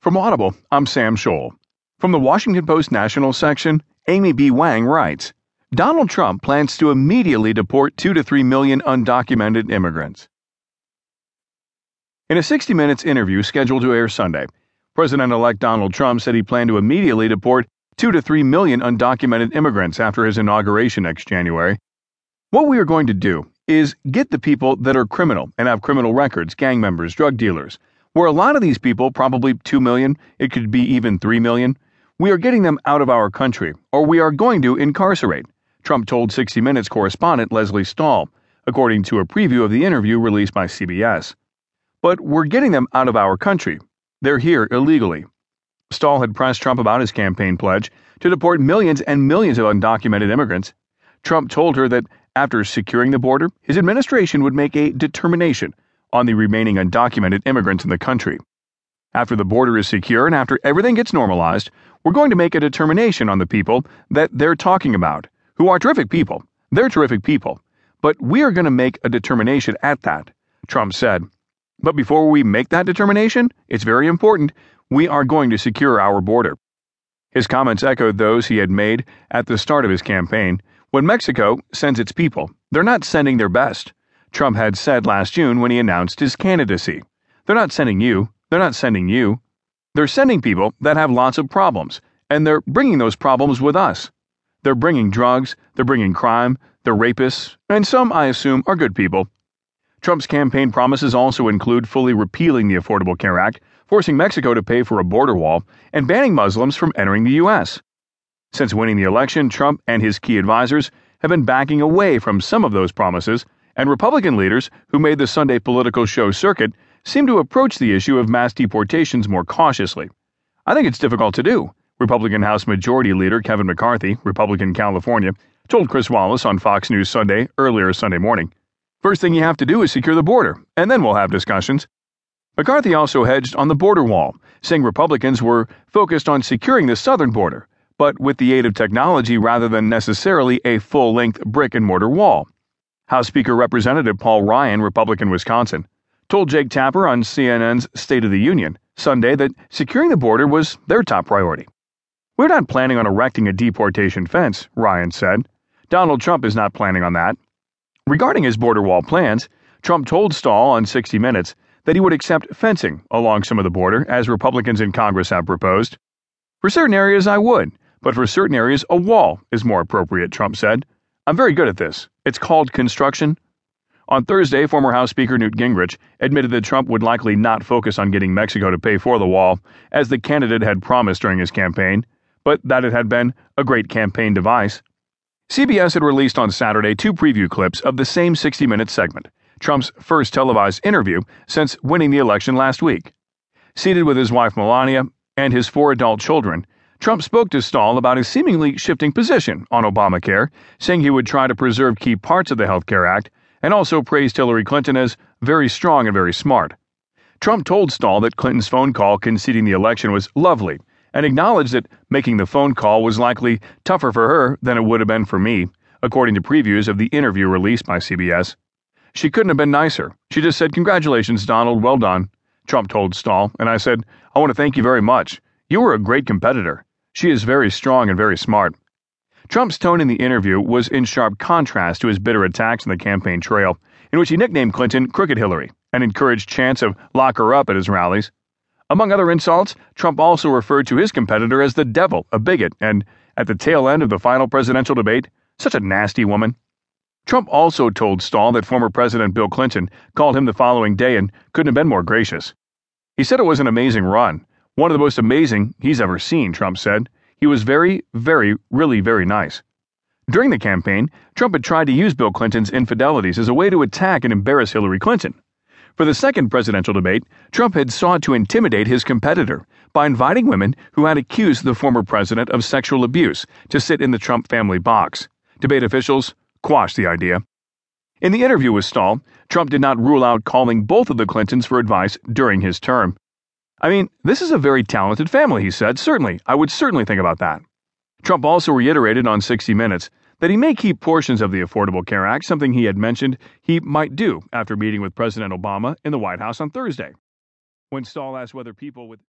From Audible, I'm Sam Scholl. From the Washington Post National section, Amy B. Wang writes Donald Trump plans to immediately deport 2 to 3 million undocumented immigrants. In a 60 Minutes interview scheduled to air Sunday, President elect Donald Trump said he planned to immediately deport 2 to 3 million undocumented immigrants after his inauguration next January. What we are going to do is get the people that are criminal and have criminal records, gang members, drug dealers where a lot of these people, probably 2 million, it could be even 3 million, we are getting them out of our country, or we are going to incarcerate, Trump told 60 Minutes correspondent Lesley Stahl, according to a preview of the interview released by CBS. But we're getting them out of our country. They're here illegally. Stahl had pressed Trump about his campaign pledge to deport millions and millions of undocumented immigrants. Trump told her that after securing the border, his administration would make a determination on the remaining undocumented immigrants in the country. After the border is secure and after everything gets normalized, we're going to make a determination on the people that they're talking about, who are terrific people. They're terrific people. But we are going to make a determination at that, Trump said. But before we make that determination, it's very important, we are going to secure our border. His comments echoed those he had made at the start of his campaign. When Mexico sends its people, they're not sending their best. Trump had said last June when he announced his candidacy. They're not sending you, they're not sending you. They're sending people that have lots of problems, and they're bringing those problems with us. They're bringing drugs, they're bringing crime, they're rapists, and some, I assume, are good people. Trump's campaign promises also include fully repealing the Affordable Care Act, forcing Mexico to pay for a border wall, and banning Muslims from entering the U.S. Since winning the election, Trump and his key advisors have been backing away from some of those promises and Republican leaders who made the Sunday political show circuit seem to approach the issue of mass deportations more cautiously. I think it's difficult to do, Republican House Majority Leader Kevin McCarthy, Republican California, told Chris Wallace on Fox News Sunday earlier Sunday morning. First thing you have to do is secure the border, and then we'll have discussions. McCarthy also hedged on the border wall, saying Republicans were focused on securing the southern border, but with the aid of technology rather than necessarily a full length brick and mortar wall. House Speaker Representative Paul Ryan, Republican Wisconsin, told Jake Tapper on CNN's State of the Union Sunday that securing the border was their top priority. We're not planning on erecting a deportation fence, Ryan said. Donald Trump is not planning on that. Regarding his border wall plans, Trump told Stahl on 60 Minutes that he would accept fencing along some of the border, as Republicans in Congress have proposed. For certain areas, I would, but for certain areas, a wall is more appropriate, Trump said. I'm very good at this. It's called construction. On Thursday, former House Speaker Newt Gingrich admitted that Trump would likely not focus on getting Mexico to pay for the wall, as the candidate had promised during his campaign, but that it had been a great campaign device. CBS had released on Saturday two preview clips of the same 60 minute segment, Trump's first televised interview since winning the election last week. Seated with his wife Melania and his four adult children, Trump spoke to Stahl about his seemingly shifting position on Obamacare, saying he would try to preserve key parts of the Health Care Act, and also praised Hillary Clinton as very strong and very smart. Trump told Stahl that Clinton's phone call conceding the election was lovely and acknowledged that making the phone call was likely tougher for her than it would have been for me, according to previews of the interview released by CBS. She couldn't have been nicer. She just said, Congratulations, Donald, well done. Trump told Stahl, and I said, I want to thank you very much. You were a great competitor. She is very strong and very smart. Trump's tone in the interview was in sharp contrast to his bitter attacks on the campaign trail, in which he nicknamed Clinton Crooked Hillary and encouraged chants of lock her up at his rallies. Among other insults, Trump also referred to his competitor as the devil, a bigot, and, at the tail end of the final presidential debate, such a nasty woman. Trump also told Stahl that former President Bill Clinton called him the following day and couldn't have been more gracious. He said it was an amazing run, one of the most amazing he's ever seen, Trump said. He was very, very, really very nice. During the campaign, Trump had tried to use Bill Clinton's infidelities as a way to attack and embarrass Hillary Clinton. For the second presidential debate, Trump had sought to intimidate his competitor by inviting women who had accused the former president of sexual abuse to sit in the Trump family box. Debate officials quashed the idea. In the interview with Stahl, Trump did not rule out calling both of the Clintons for advice during his term. I mean, this is a very talented family, he said. Certainly, I would certainly think about that. Trump also reiterated on 60 Minutes that he may keep portions of the Affordable Care Act, something he had mentioned he might do after meeting with President Obama in the White House on Thursday. When Stahl asked whether people with